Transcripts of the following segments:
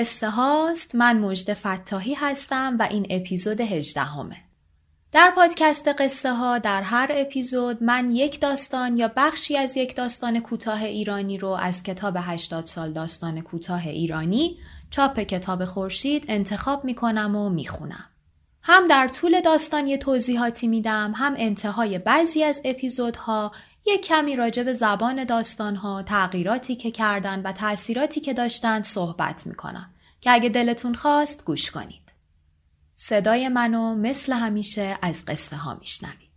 قصه هاست من مجد فتاحی هستم و این اپیزود هجدهمه. در پادکست قصه ها در هر اپیزود من یک داستان یا بخشی از یک داستان کوتاه ایرانی رو از کتاب 80 سال داستان کوتاه ایرانی چاپ کتاب خورشید انتخاب می کنم و می خونم. هم در طول داستان یه توضیحاتی میدم هم انتهای بعضی از اپیزودها یک کمی راجع به زبان داستانها، تغییراتی که کردن و تأثیراتی که داشتن صحبت می‌کنم که اگه دلتون خواست گوش کنید. صدای منو مثل همیشه از قصه ها میشنوید.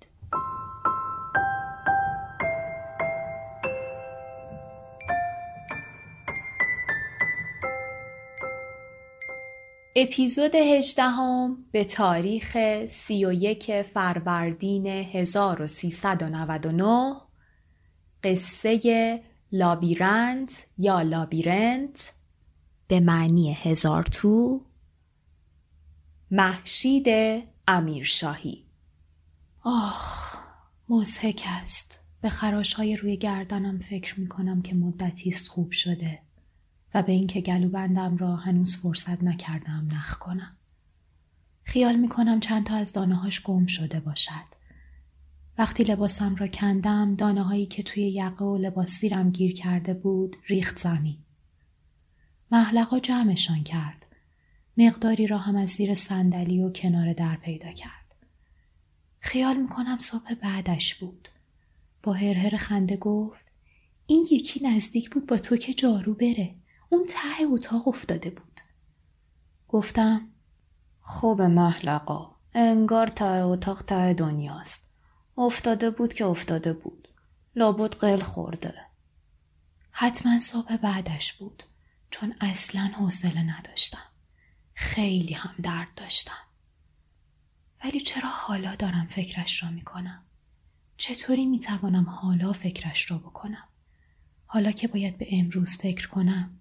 اپیزود هجدهم به تاریخ سی و یک فروردین 1399 قصه لابیرنت یا لابیرنت به معنی هزار تو محشید امیرشاهی. آخ مزهک است. به خراش های روی گردنم فکر می کنم که مدتی است خوب شده. و به اینکه گلوبندم را هنوز فرصت نکردم نخ کنم خیال می کنم چند تا از دانه هاش گم شده باشد وقتی لباسم را کندم دانه هایی که توی یقه و لباس سیرم گیر کرده بود ریخت زمین. محلقا جمعشان کرد. مقداری را هم از زیر صندلی و کنار در پیدا کرد. خیال می‌کنم صبح بعدش بود. با هرهر خنده گفت این یکی نزدیک بود با تو که جارو بره. اون ته اتاق افتاده بود. گفتم خوب محلقا انگار ته اتاق ته دنیاست. افتاده بود که افتاده بود. لابد قل خورده. حتما صبح بعدش بود چون اصلا حوصله نداشتم. خیلی هم درد داشتم. ولی چرا حالا دارم فکرش را می‌کنم؟ چطوری می‌توانم حالا فکرش را بکنم؟ حالا که باید به امروز فکر کنم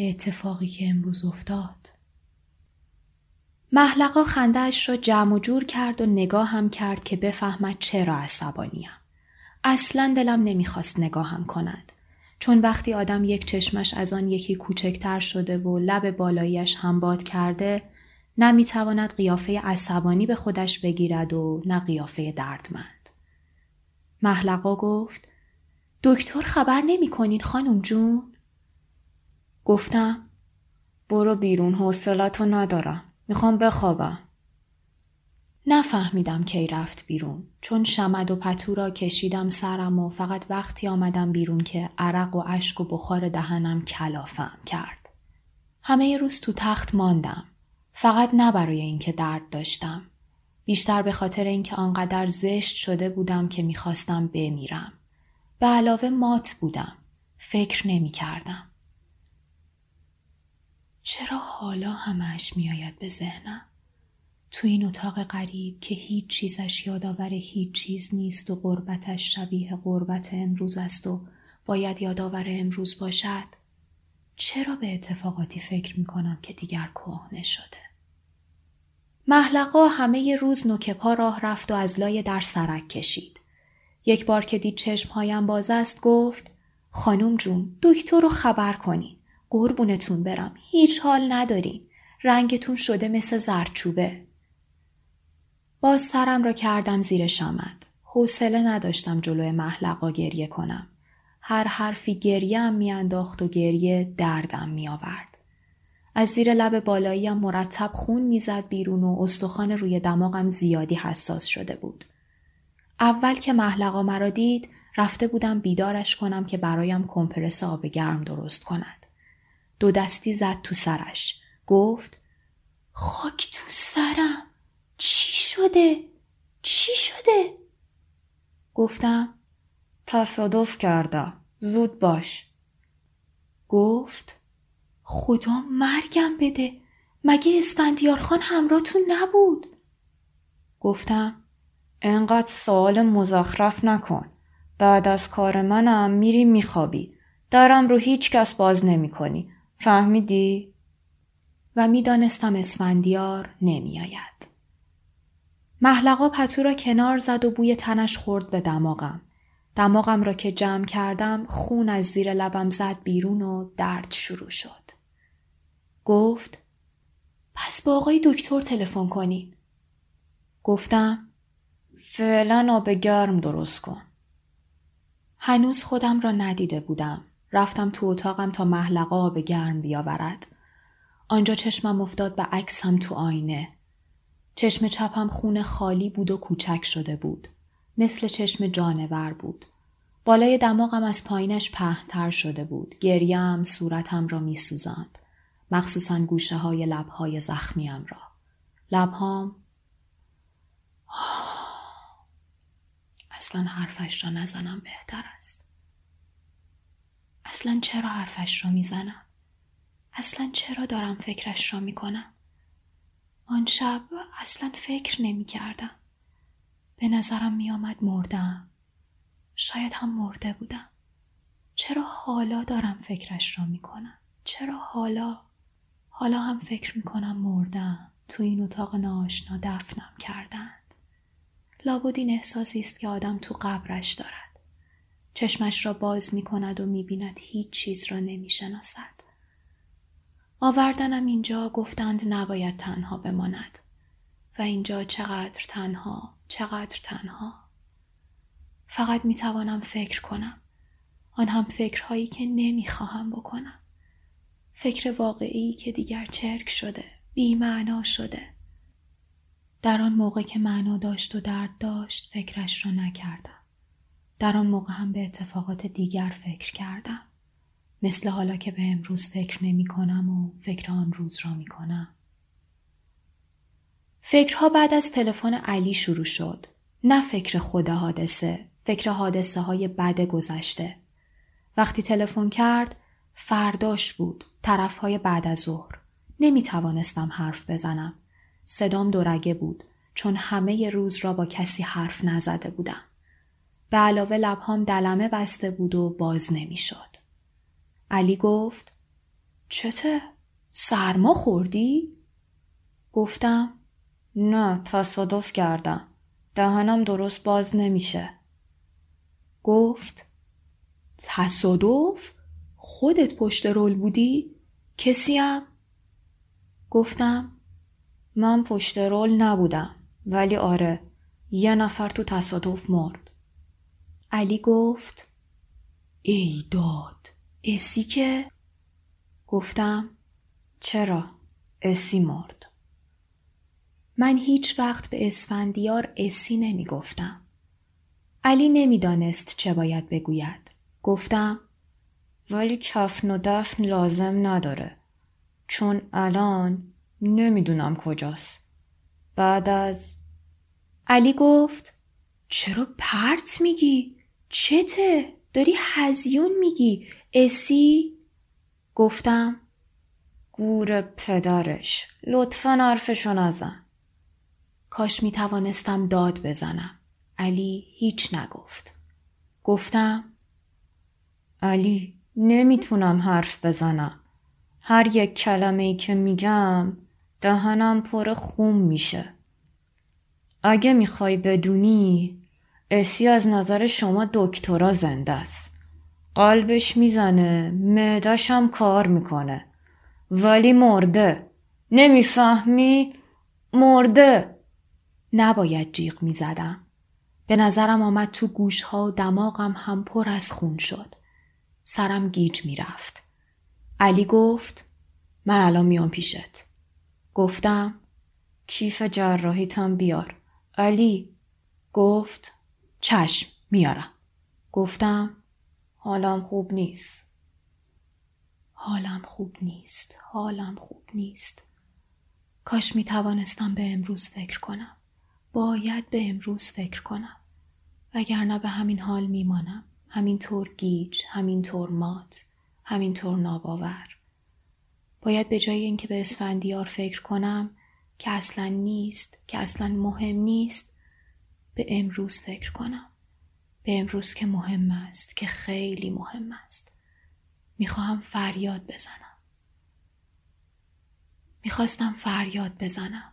به اتفاقی که امروز افتاد محلقا خندهاش را جمع و جور کرد و نگاه هم کرد که بفهمد چرا عصبانیم. اصلا دلم نمی‌خواست نگاهم کند. چون وقتی آدم یک چشمش از آن یکی کوچکتر شده و لب بالاییش هم باد کرده نمی‌تواند قیافه عصبانی به خودش بگیرد و نه قیافه دردمند. محلقا گفت دکتر خبر نمی کنین خانم جون؟ گفتم برو بیرون حوصلتو ندارم. می‌خوام بخوابم. نفهمیدم کی رفت بیرون چون شمد و پتو را کشیدم سرم و فقط وقتی آمدم بیرون که عرق و اشک و بخار دهنم کلافم کرد. همه روز تو تخت ماندم. فقط نه برای اینکه درد داشتم. بیشتر به خاطر اینکه آنقدر زشت شده بودم که می‌خواستم بمیرم. به علاوه مات بودم. فکر نمی کردم. چرا حالا همش میآید به ذهنم؟ تو این اتاق غریب که هیچ چیزش یادآور هیچ چیز نیست و غربتش شبیه غربت امروز است و باید یادآور امروز باشد چرا به اتفاقاتی فکر می کنم که دیگر کهنه شده؟ محلقا همه روز نوک پا راه رفت و از لای در سرک کشید. یک بار که دید چشمهایم باز است گفت خانم جون دکتر رو خبر کنید قربونتون برم. هیچ حال ندارین. رنگتون شده مثل زرچوبه باز سرم را کردم زیر شمد حوصله نداشتم جلوی محلقا گریه کنم. هر حرفی گریه هم میانداخت و گریه دردم میآورد. از زیر لب بالاییم مرتب خون می‌زد بیرون و استخوان روی دماغم زیادی حساس شده بود. اول که محلقا مرا دید رفته بودم بیدارش کنم که برایم کمپرس آب گرم درست کند. دو دستی زد تو سرش. گفت خاک تو سرم. چی شده؟ چی شده؟ گفتم تصادف کردم. زود باش. گفت خدا مرگم بده مگه اسفندیار خان همراهتون نبود؟ گفتم انقدر سوال مزخرف نکن. بعد از کار منم میری میخوابی. درم رو هیچ کس باز نمی کنی. فهمیدی؟ و می‌دانستم اسفندیار نمیآید. محلقا پتو را کنار زد و بوی تنش خورد به دماغم. دماغم را که جمع کردم خون از زیر لبم زد بیرون و درد شروع شد. گفت پس با آقای دکتر تلفن کنین. گفتم فعلا آب گرم درست کن. هنوز خودم را ندیده بودم. رفتم تو اتاقم تا محلقه آب گرم بیاورد. آنجا چشمم افتاد به عکسم تو آینه. چشم چپم خون خالی بود و کوچک شده بود. مثل چشم جانور بود. بالای دماغم از پایینش پهنتر شده بود. گریم صورتم را می سوزند. مخصوصا گوشه های لبهای زخمیم را. لبهام اصلا حرفش را نزنم بهتر است. اصلا چرا حرفش را می‌زنم؟ اصلا چرا دارم فکرش را می‌کنم؟ آن شب اصلا فکر نمی کردم. به نظرم می آمد مردم. شاید هم مرده بودم. چرا حالا دارم فکرش را می کنم؟ چرا حالا؟ حالا هم فکر می کنم مردم. تو این اتاق ناشنا دفنم کردند. لابد این احساسی است که آدم تو قبرش دارد. چشمش را باز می کند و می بیند هیچ چیز را نمی شناسد. آوردنم اینجا گفتند نباید تنها بماند. و اینجا چقدر تنها چقدر تنها. فقط می توانم فکر کنم. آن هم فکرهایی که نمی خواهم بکنم. فکر واقعی که دیگر چرک شده بی معنا شده. در آن موقع که معنا داشت و درد داشت فکرش را نکردم. در آن موقع هم به اتفاقات دیگر فکر کردم مثل حالا که به امروز فکر نمی کنم و فکر آن روز را می کنم. فکرها بعد از تلفن علی شروع شد. نه فکر خود حادثه، فکر حادثه های بد گذشته. وقتی تلفن کرد، فرداش بود، طرف های بعد از ظهر. نمی توانستم حرف بزنم. صدام دورگه بود چون همه روز را با کسی حرف نزده بودم. به علاوه لبهام دلمه بسته بود و باز نمی شد. علی گفت چته؟ سرما خوردی؟ گفتم نه تصادف کردم. دهنم درست باز نمیشه. گفت تصادف؟ خودت پشت رول بودی؟ کسیم؟ گفتم من پشت رول نبودم ولی آره یه نفر تو تصادف مرد. علی گفت ای داد اسی که؟ گفتم چرا؟ اسی مرد. من هیچ وقت به اسفندیار اسی نمی گفتم. علی نمی‌دانست چه باید بگوید. گفتم ولی کفن و دفن لازم نداره. چون الان نمی‌دونم کجاست. بعد از علی گفت چرا پرت میگی؟ چته؟ داری هزیون میگی. اسی؟ گفتم گور پدرش. لطفا حرفشو نزن. کاش می توانستم داد بزنم. علی هیچ نگفت. گفتم علی نمی‌تونم حرف بزنم. هر یک کلمه ای که میگم دهنم پر خون میشه. اگه می‌خوای بدونی اسی از نظر شما دکترا زنده است. قلبش می‌زنه معدش هم کار می‌کنه. ولی مرده. نمی‌فهمی؟ مرده. نباید جیغ می‌زدم. به نظرم آمد تو گوشها و دماغم هم پر از خون شد. سرم گیج می‌رفت. علی گفت من الان میام پیشت. گفتم کیف جراحیتم بیار. علی گفت چشم میارم گفتم حالم خوب نیست. حالم خوب نیست. حالم خوب نیست. کاش می توانستم به امروز فکر کنم. باید به امروز فکر کنم. وگرنه به همین حال میمانم. همینطور گیج همینطور مات همینطور ناباور باید به جای اینکه به اسفندیار فکر کنم که اصلا نیست که اصلا مهم نیست به امروز فکر کنم. به امروز که مهم است که خیلی مهم است. می‌خواهم فریاد بزنم. می‌خواستم فریاد بزنم.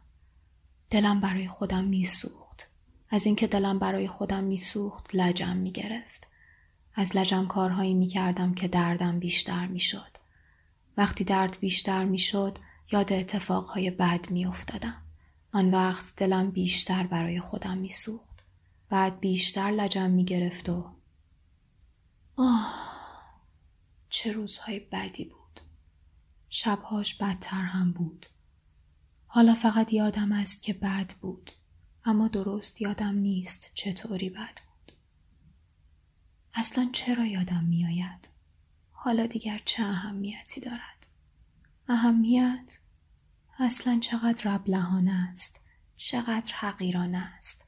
دلم برای خودم میسوخت. از اینکه دلم برای خودم میسوخت لجم می‌گرفت. از لجم کارهایی می‌کردم که دردم بیشتر می‌شد. وقتی درد بیشتر می‌شد یاد اتفاقهای بد میافتادم. آن وقت دلم بیشتر برای خودم میسوخت. بعد بیشتر لجم می‌گرفت و آه چه روزهای بدی بود. شبهاش بدتر هم بود. حالا فقط یادم است که بد بود اما درست یادم نیست چطوری بد بود. اصلا چرا یادم میآید؟ حالا دیگر چه اهمیتی دارد؟ اهمیت؟ اصلا چقدر ابلهانه است چقدر حقیرانه است.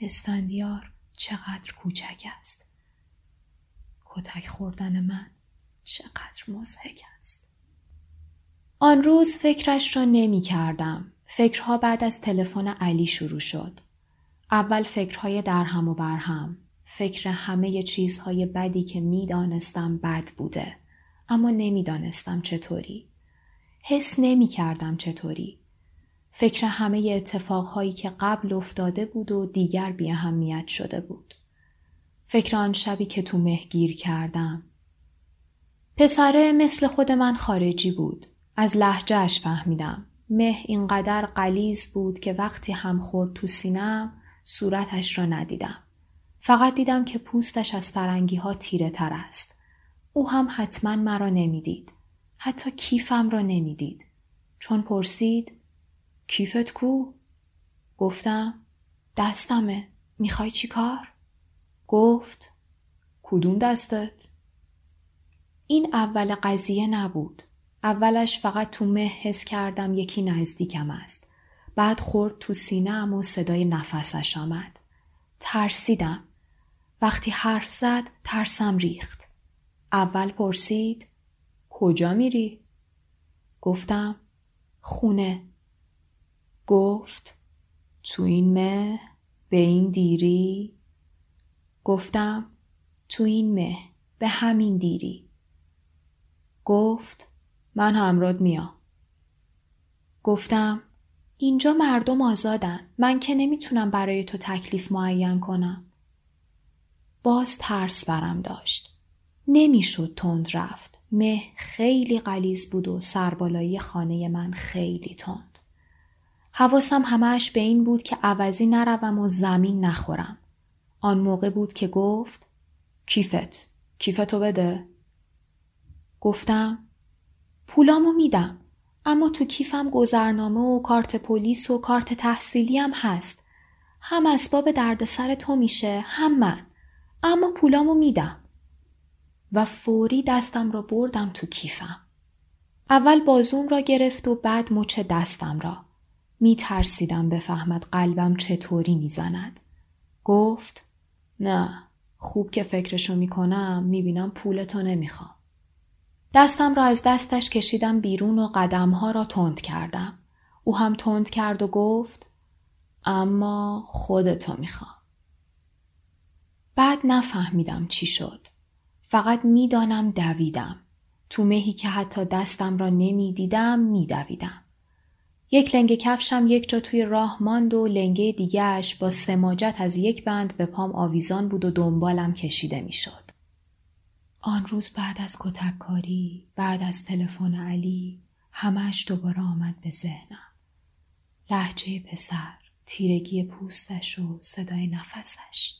اسفندیار چقدر کوچک است کتک خوردن من چقدر مزهک است آن روز فکرش را نمی کردم. فکرها بعد از تلفن علی شروع شد. اول فکرهای درهم و برهم. فکر همه چیزهای بدی که می دانستم بد بوده. اما نمی‌دانستم چطوری. حس نمی کردم چطوری. فکر همه اتفاقهایی که قبل افتاده بود و دیگر بی اهمیت شده بود. فکر آن شبی که تو مهگیر کردم. پسره مثل خود من خارجی بود. از لحجهش فهمیدم. مه اینقدر قلیز بود که وقتی هم خورد تو سینم صورتش را ندیدم. فقط دیدم که پوستش از فرنگی ها تیره تر است. او هم حتما مرا نمی‌دید. حتی کیفم را نمی‌دید. چون پرسید کیفت کو؟ گفتم دستمه. می‌خوای چی کار؟ گفت کدوم دستت؟ این اول قضیه نبود. اولش فقط تو مه حس کردم یکی نزدیکم است. بعد خورد تو سینه و صدای نفسش آمد. ترسیدم. وقتی حرف زد ترسم ریخت. اول پرسید کجا میری؟ گفتم خونه. گفت تو این مه به این دیری؟ گفتم تو این مه به همین دیری. گفت من همراد میام. گفتم اینجا مردم آزادن. من که نمی‌تونم برای تو تکلیف معین کنم. باز ترس برم داشت. نمی‌شد تند رفت. مه خیلی قلیز بود و سربالایی خانه من خیلی تند. حواسم همش به این بود که عوضی نروم و زمین نخورم. آن موقع بود که گفت کیفت کیفتو بده. گفتم پولامو میدم اما تو کیفم گذرنامه و کارت پلیس و کارت تحصیلی هم هست. هم اسباب دردسر تو میشه هم من. اما پولامو میدم. و فوری دستم را بردم تو کیفم. اول بازوم را گرفت و بعد مچ دستم را. می ترسیدم بفهمد قلبم چطوری می‌زند گفت نه خوب که فکرشو می‌کنم می‌بینم پولتو نمی‌خوام دستم را از دستش کشیدم بیرون و قدمها را تند کردم. او هم تند کرد و گفت اما خودتو می‌خوام. بعد نفهمیدم چی شد. فقط می‌دانم دویدم. تو مهی که حتی دستم را نمی‌دیدم میدویدم. یک لنگه کفشم یک جا توی راه ماند و لنگه دیگهش با سماجت از یک بند به پام آویزان بود و دنبالم کشیده می‌شد. آن روز بعد از کتککاری بعد از تلفن علی همش دوباره آمد به ذهنم. لحجه پسر تیرگی پوستش و صدای نفسش.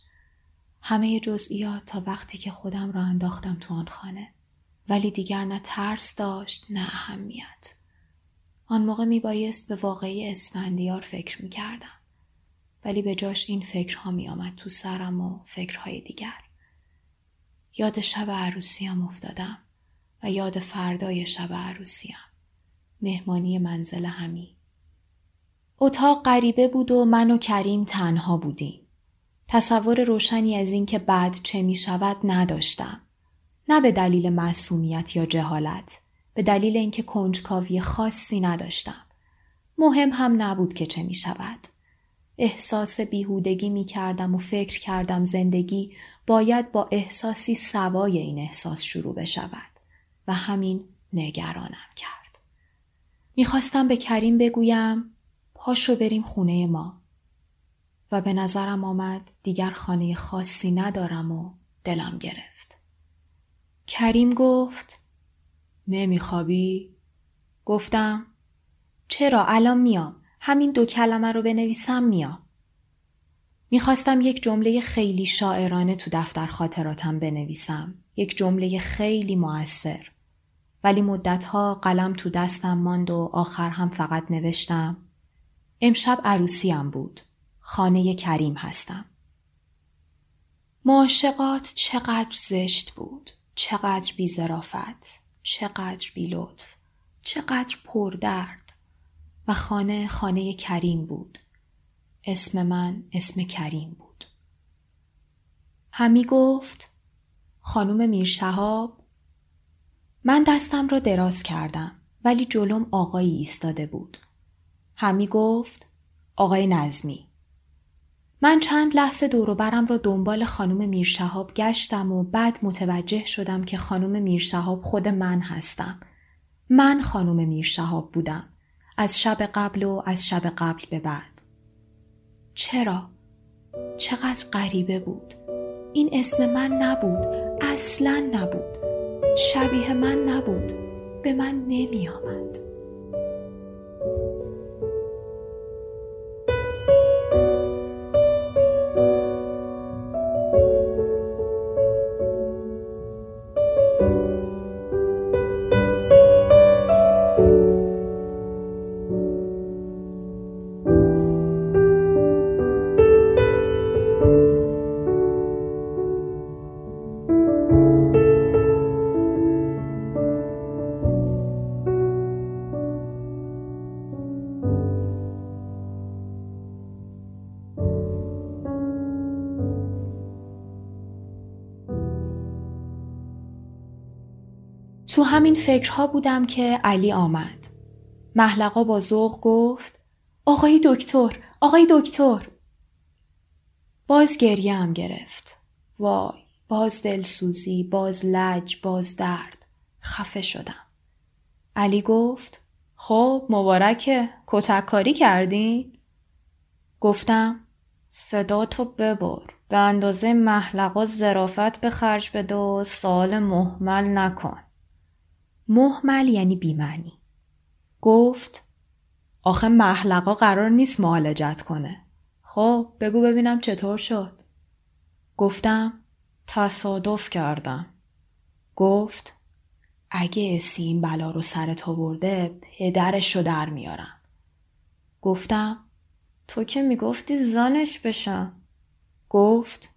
همه جزئیات تا وقتی که خودم را انداختم تو آن خانه. ولی دیگر نه ترس داشت نه اهمیت. آن موقع می بایست به واقعی اسفندیار فکر می کردم. ولی به جاش این فکرها می آمد تو سرم و فکرهای دیگر. یاد شب عروسیم افتادم و یاد فردای شب عروسیم. مهمانی منزل همی. اتاق غریبه بود و من و کریم تنها بودیم. تصور روشنی از اینکه بعد چه می شود نداشتم. نه به دلیل معصومیت یا جهالت، به دلیل اینکه کنجکاوی خاصی نداشتم. مهم هم نبود که چه می شود. احساس بیهودگی می کردم و فکر کردم زندگی باید با احساسی سوای این احساس شروع بشود و همین نگرانم کرد. می‌خواستم به کریم بگویم پاشو بریم خونه ما و به نظرم آمد دیگر خانه خاصی ندارم و دلم گرفت. کریم گفت نمیخوابی؟ گفتم چرا الان میام همین دو کلمه رو بنویسم میام. می‌خواستم یک جمله خیلی شاعرانه تو دفتر خاطراتم بنویسم. یک جمله خیلی موثر. ولی مدتها قلم تو دستم ماند و آخر هم فقط نوشتم. امشب عروسیم بود. خانه کریم هستم. معاشقات چقدر زشت بود. چقدر بیزرافت. چقدر بیلطف. چقدر پردرد. و خانه خانه کریم بود. اسم من اسم کریم بود. همی گفت خانوم میرشهاب من دستم را دراز کردم ولی جلوم آقایی ایستاده بود. همی گفت آقای نظمی. من چند لحظه دوروبرم را دنبال خانم میرشهاب گشتم و بعد متوجه شدم که خانم میرشهاب خود من هستم. من خانم میرشهاب بودم. از شب قبل و از شب قبل به بعد. چرا؟ چقدر غریبه بود. این اسم من نبود. اصلا نبود. شبیه من نبود. به من نمی آمد. همین فکرها بودم که علی آمد. محلقا با ذوق گفت آقای دکتر آقای دکتر. باز گریه هم گرفت. وای باز دلسوزی باز لج باز درد. خفه شدم. علی گفت خب مبارکه. کتک کاری کردین؟ گفتم صدا تو ببر. به اندازه محلقا زرافت به خرج بده و سال محمل نکن. محمل یعنی بیمعنی. گفت آخه محلقا قرار نیست معالجت کنه. خب بگو ببینم چطور شد. گفتم تصادف کردم. گفت اگه اسی این بلا رو سرت آورده پدرش رو در میارم. گفتم تو که می‌گفتی زنش بشم. گفت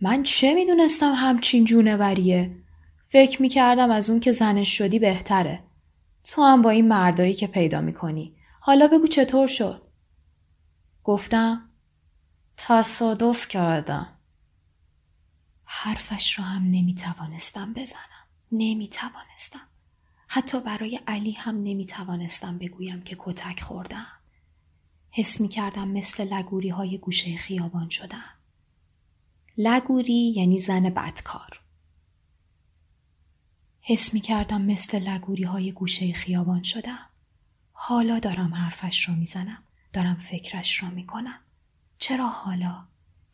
من چه می‌دونستم همچین جونوریه فکر می کردم از اون که زنش شدی بهتره. تو هم با این مردایی که پیدا می کنی. حالا بگو چطور شد؟ گفتم تصادف کردم. حرفش را هم نمی توانستم بزنم. نمی توانستم. حتی برای علی هم نمی توانستم بگویم که کتک خوردم. حس می کردم مثل لگوری های گوشه خیابان شدم. لگوری یعنی زن بدکار. حس می کردم مثل لگوری های گوشه خیابان شدم. حالا دارم حرفش را می‌زنم. دارم فکرش را می کنم. چرا حالا؟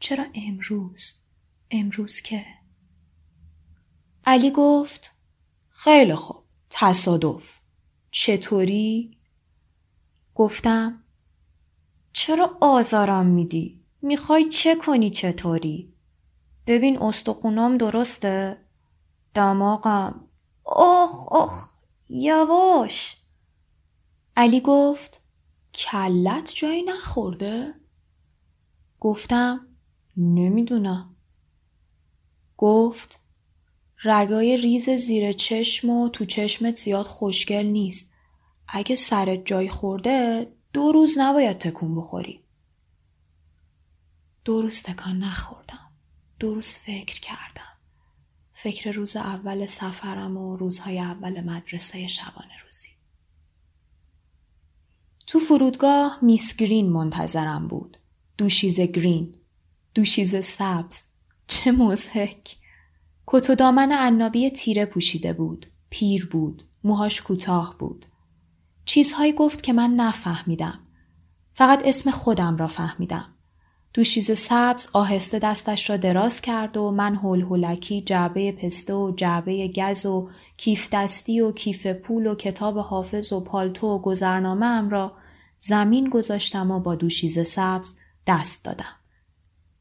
چرا امروز؟ امروز که؟ علی گفت خیلی خوب. تصادف. چطوری؟ گفتم چرا آزارم میدی؟ می‌خوای چه کنی چطوری؟ ببین استخونام درسته؟ دماغم آخ آخ یواش علی گفت کلت جایی نخورده؟ گفتم نمی‌دونم گفت رگای ریز زیر چشم و تو چشمت زیاد خوشگل نیست اگه سرت جای خورده دو روز نباید تکون بخوری دو روز تکان نخوردم. دو روز فکر کردم. فکر روز اول سفرم و روزهای اول مدرسه شبانه روزی. تو فرودگاه میس گرین منتظرم بود. دوشیز گرین. دوشیز سبز. چه مزهک. کت و دامن عنابی تیره پوشیده بود. پیر بود. موهاش کوتاه بود. چیزهایی گفت که من نفهمیدم. فقط اسم خودم را فهمیدم. دوشیز سبز آهسته دستش را دراز کرد و من هول هولکی جعبه پسته و جعبه گز و کیف دستی و کیف پول و کتاب حافظ و پالتو و گذرنامه ام را زمین گذاشتم و با دوشیز سبز دست دادم.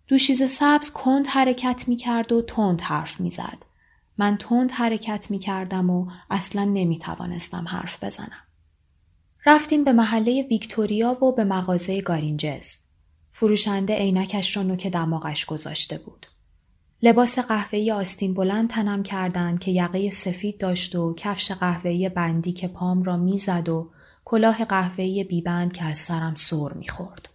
دوشیز سبز کند حرکت می کرد و تند حرف می زد. من تند حرکت می کردم و اصلا نمی توانستم حرف بزنم. رفتیم به محله ویکتوریا و به مغازه گارینجز. فروشنده عینکش را نوک دماغش گذاشته بود. لباس قهوه‌ای آستین بلند تنم کردند که یقه سفید داشت و کفش قهوه‌ای بندی که پام را می‌زد و کلاه قهوه‌ای بیبند که از سرم سر می‌خورد.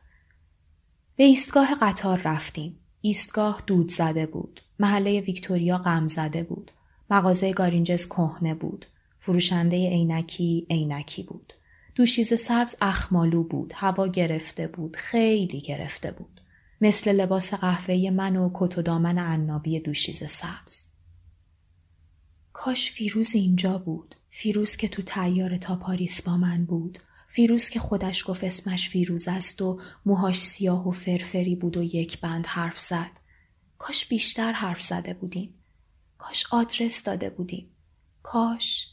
به ایستگاه قطار رفتیم. ایستگاه دود زده بود. محله ویکتوریا غم زده بود. مغازه گارینجز کهنه بود. فروشنده عینکی عینکی بود. دوشیز سبز اخمالو بود. هوا گرفته بود. خیلی گرفته بود. مثل لباس قهوه‌ای من و کت و دامن عنابی دوشیز سبز. کاش فیروز اینجا بود. فیروز که تو تیار تا پاریس با من بود. فیروز که خودش گفت اسمش فیروز است و موهاش سیاه و فرفری بود و یک بند حرف زد. کاش بیشتر حرف زده بودیم. کاش آدرس داده بودیم. کاش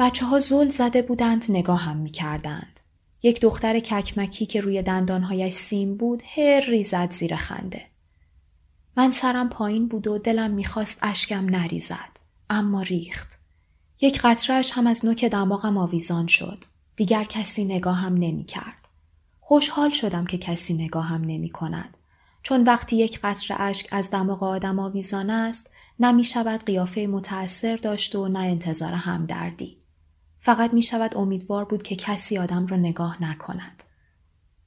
بچه ها زل زده بودند نگاه هم می کردند. یک دختر ککمکی که روی دندانهایش سیم بود هر ریزد زیر خنده. من سرم پایین بود و دلم می‌خواست اشکم نریزد. اما ریخت. یک قطرهش هم از نوک دماغم آویزان شد. دیگر کسی نگاهم نمی کرد. خوشحال شدم که کسی نگاهم نمی کند. چون وقتی یک قطر اشک از دماغ آدم آویزان است نه شود قیافه متأثر داشت و نه انتظار همدردی. فقط می شود امیدوار بود که کسی آدم را نگاه نکند.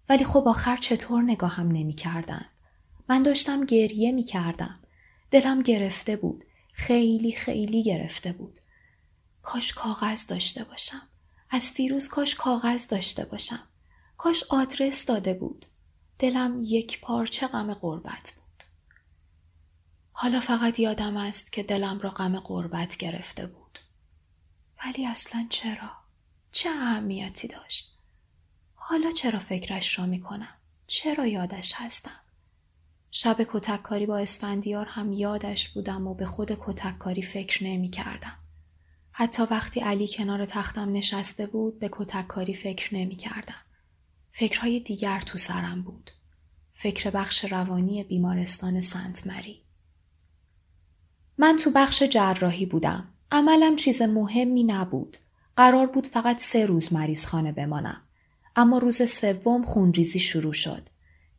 ولی خب آخر چطور نگاهم نمی کردند؟ من داشتم گریه می کردم. دلم گرفته بود. خیلی خیلی گرفته بود. کاش کاغذ داشته باشم. از فیروز کاش کاغذ داشته باشم. کاش آدرس داده بود. دلم یک پارچه غم غربت بود. حالا فقط یادم است که دلم را غم غربت گرفته بود. ولی اصلا چرا؟ چه اهمیتی داشت؟ حالا چرا فکرش را می کنم؟ چرا یادش هستم؟ شب کتککاری با اسفندیار هم یادش بودم و به خود کتککاری فکر نمی کردم. حتی وقتی علی کنار تختم نشسته بود به کتککاری فکر نمی کردم. فکرهای دیگر تو سرم بود. فکر بخش روانی بیمارستان سنت مری. من تو بخش جراحی بودم. عملم چیز مهمی نبود. قرار بود فقط سه روز مریض خانه بمانم. اما روز سوم خونریزی شروع شد.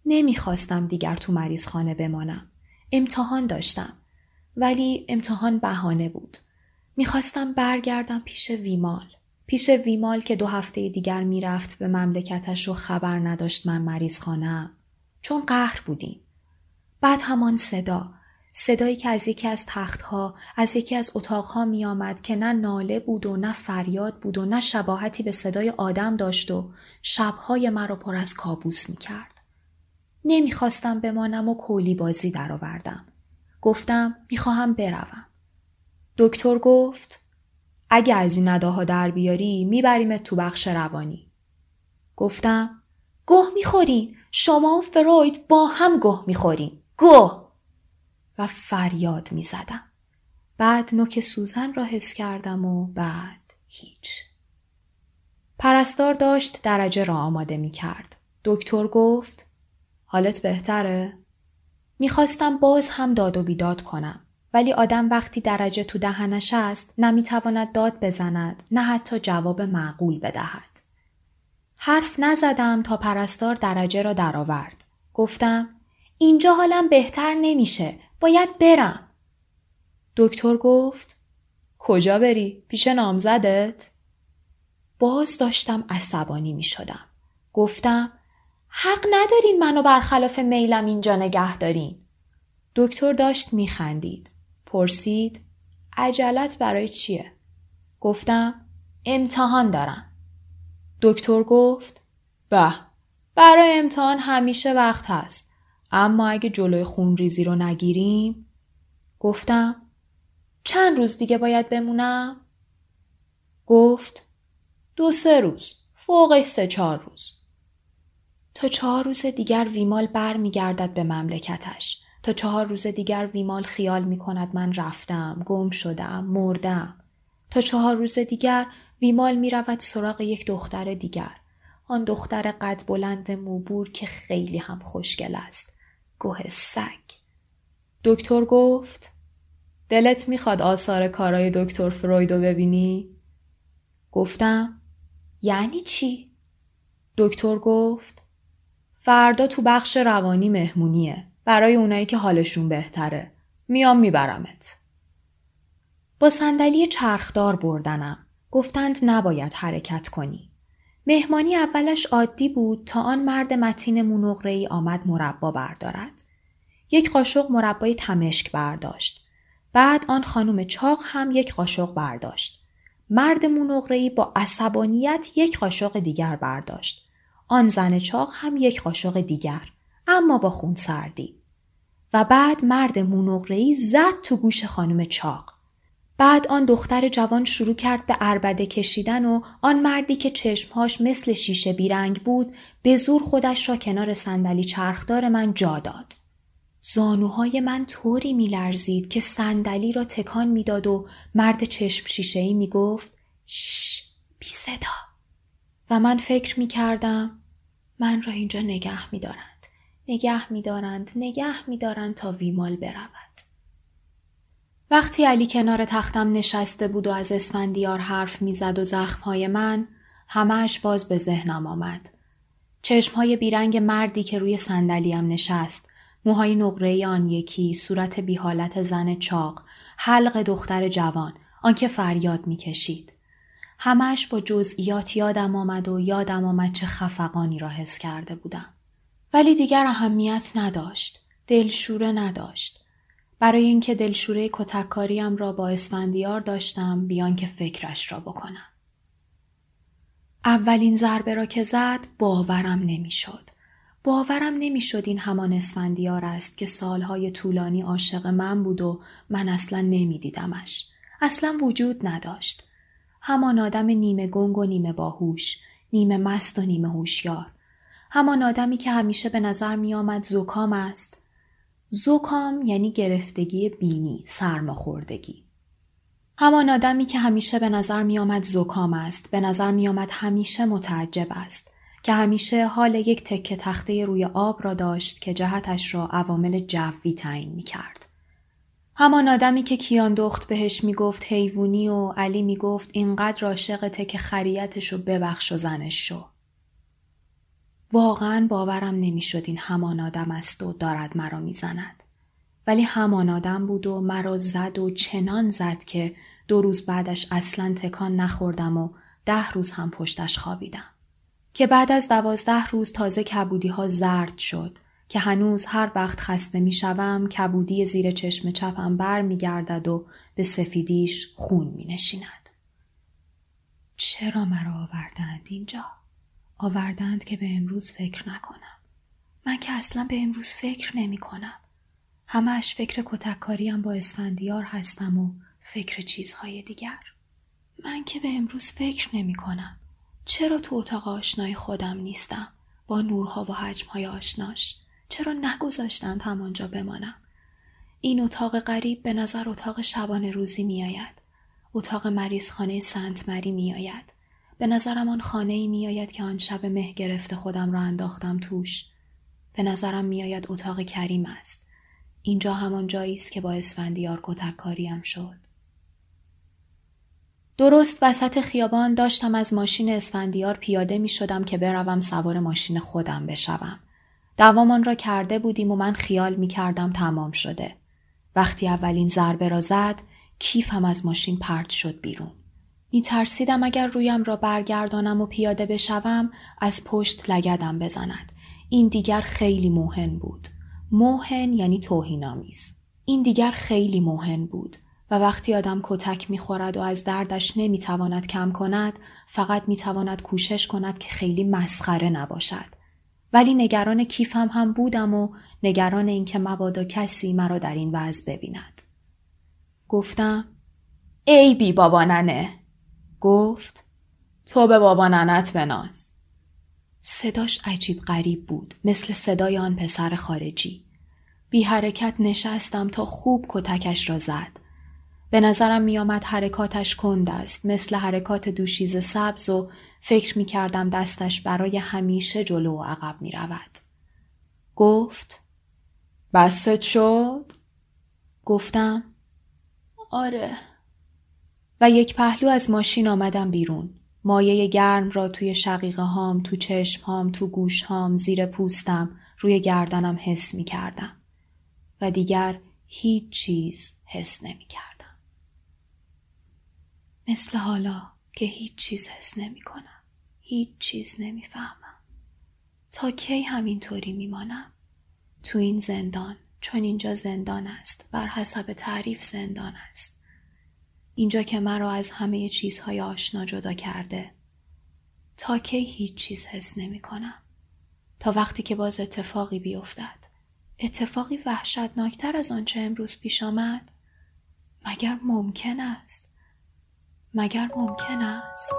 نمی‌خواستم دیگر تو مریض خانه بمانم. امتحان داشتم. ولی امتحان بهانه بود. می‌خواستم برگردم پیش ویمال. پیش ویمال که دو هفته دیگر می‌رفت به مملکتش و خبر نداشت من مریض خانم. چون قهر بودیم. بعد همان صدا. صدایی که از یکی از تختها از یکی از اتاقها می آمد که نه ناله بود و نه فریاد بود و نه شباهتی به صدای آدم داشت و شبهای مرا پر از کابوس می کرد. نمی‌خواستم بمانم و کولی بازی درآوردم. گفتم می‌خواهم بروم. دکتر گفت اگه از این نداها در بیاری می‌بریم تو بخش روانی. گفتم گه می‌خورین شما و فروید با هم گه می‌خورین. گه و فریاد می‌زدم. بعد نوک سوزن را حس کردم و بعد هیچ. پرستار داشت درجه را آماده می کرد. دکتر گفت حالت بهتره؟ می‌خواستم باز هم داد و بیداد کنم. ولی آدم وقتی درجه تو دهنش است نمی‌تواند داد بزند نه حتی جواب معقول بدهد. حرف نزدم تا پرستار درجه را درآورد. گفتم اینجا حالم بهتر نمیشه. باید برم. دکتر گفت کجا بری؟ پیش نامزدت؟ باز داشتم عصبانی می شدم. گفتم حق ندارین منو برخلاف میلم اینجا نگه دارین. دکتر داشت میخندید. پرسید عجلت برای چیه؟ گفتم امتحان دارم. دکتر گفت به برای امتحان همیشه وقت هست. اما اگه جلوی خون ریزی رو نگیریم؟ گفتم چند روز دیگه باید بمونم؟ گفت دو سه روز فوقش سه چهار روز. تا چهار روز دیگر ویمال بر می گردد به مملکتش. تا چهار روز دیگر ویمال خیال می کند من رفتم گم شدم مردم. تا چهار روز دیگر ویمال می رود سراغ یک دختر دیگر. آن دختر قد بلند موبور که خیلی هم خوشگل است. گوه سگ. دکتر گفت دلت می‌خواد آثار کارای دکتر فرویدو ببینی؟ گفتم یعنی چی؟ دکتر گفت فردا تو بخش روانی مهمونیه برای اونایی که حالشون بهتره. میام میبرمت. با صندلی چرخدار بردنم. گفتند نباید حرکت کنی. مهمانی اولش عادی بود تا آن مرد متین مونغره آمد مربا بردارد. یک قاشق مربای تمشک برداشت. بعد آن خانم چاق هم یک قاشق برداشت. مرد مونغره با عصبانیت یک قاشق دیگر برداشت. آن زن چاق هم یک قاشق دیگر اما با خون سردی و بعد مرد مونغرهی زد تو گوش خانم چاق. بعد آن دختر جوان شروع کرد به اربده کشیدن و آن مردی که چشمهاش مثل شیشه بیرنگ بود به زور خودش را کنار صندلی چرخدار من جا داد. زانوهای من طوری میلرزید که صندلی را تکان می‌داد و مرد چشم شیشه ای می گفت شش بی صدا و من فکر می کردم من را اینجا نگه می دارند. نگه می دارند. نگه می دارند تا ویمال برود. وقتی علی کنار تختم نشسته بود و از اسفندیار حرف می‌زد و زخمهای من همهش باز به ذهنم آمد. چشمهای بیرنگ مردی که روی صندلیم نشست موهای نقره آن یکی، صورت بیحالت زن چاق، حلق دختر جوان، آنکه فریاد می‌کشید. همش با جزئیات یادم آمد و یادم آمد چه خفقانی را حس کرده بودم. ولی دیگر اهمیت نداشت. دلشوره نداشت. برای اینکه دلشوره کتککاریم را با اسفندیار داشتم بیان که فکرش را بکنم. اولین ضربه را که زد باورم نمی‌شد. باورم نمی‌شد این همان اسفندیار است که سالهای طولانی عاشق من بود و من اصلا نمیدیدمش. اصلا وجود نداشت. همان آدم نیمه گنگ و نیمه باهوش، نیمه مست و نیمه هوشیار. همان آدمی که همیشه به نظر می آمد زکام است. زکام یعنی گرفتگی بینی، سرماخوردگی. همان آدمی که همیشه به نظر می آمد زکام است، به نظر می آمد همیشه متعجب است. که همیشه حال یک تکه تخته روی آب را داشت که جهتش را عوامل جوی تعیین می کرد. همان آدمی که کیان دخت بهش می‌گفت حیوونی و علی می‌گفت اینقدر عاشق تک خریتش رو ببخش و زنش شو. واقعا باورم نمی‌شد این همان آدم است و دارد مرا می‌زند. ولی همان آدم بود و مرا زد و چنان زد که دو روز بعدش اصلا تکان نخوردم و ده روز هم پشتش خوابیدم. که بعد از دوازده روز تازه کبودی ها زرد شد که هنوز هر وقت خسته می شوم کبودی زیر چشم چپم بر می گردد و به سفیدیش خون می نشیند. چرا مرا آوردند اینجا؟ آوردند که به امروز فکر نکنم. من که اصلا به امروز فکر نمی کنم. همش فکر کتککاریم با اسفندیار هستم و فکر چیزهای دیگر. من که به امروز فکر نمی کنم. چرا تو اتاق آشنای خودم نیستم با نورها و حجمهای آشناش چرا نگذاشتند همانجا بمانم این اتاق غریب به نظر اتاق شبانه روزی میآید اتاق مریض خانه سنت مری میآید به نظرم آن خانه ای میآید که آن شب مه گرفته خودم را انداختم توش به نظرم میآید اتاق کریم است اینجا همان جایی است که با اسفندیار کتک کاریم شد درست وسط خیابان داشتم از ماشین اسفندیار پیاده می شدم که بروم سوار ماشین خودم بشوم. دوامان را کرده بودیم و من خیال می کردم تمام شده. وقتی اولین ضربه را زد کیفم از ماشین پرت شد بیرون. می ترسیدم اگر رویم را برگردانم و پیاده بشوم از پشت لگدم بزند. این دیگر خیلی موهن بود. موهن یعنی توهینآمیز. این دیگر خیلی موهن بود و وقتی آدم کتک می‌خورد و از دردش نمی‌تواند کم کند فقط می‌تواند کوشش کند که خیلی مسخره نباشد. ولی نگران کیفم هم بودم و نگران اینکه مبادا کسی مرا در این وضع ببیند. گفتم ای بی بابا ننه گفت تو به بابا ننت بناز صداش عجیب غریب بود مثل صدای آن پسر خارجی بی حرکت نشستم تا خوب کتکش را زد به نظرم میآمد حرکاتش کند است مثل حرکات دوشیز سبز و فکر می کردم دستش برای همیشه جلو و عقب می رود. گفت بست شد؟ گفتم آره و یک پهلو از ماشین آمدم بیرون. مایه گرم را توی شقیقه هام، تو چشم هام، تو گوش هام، زیر پوستم، روی گردنم حس می کردم. و دیگر هیچ چیز حس نمی کردم. مثل حالا که هیچ چیز حس نمی کنم. هیچ چیز نمی فهمم. تا کی همینطوری میمانم؟ تو این زندان چون اینجا زندان است بر حسب تعریف زندان است اینجا که مرا از همه چیزهای آشنا جدا کرده. تا کی هیچ چیز حس نمی کنم. تا وقتی که باز اتفاقی بیفتد. اتفاقی وحشتناکتر از آنچه امروز پیش آمد. مگر ممکن است؟ مگر ممکن است؟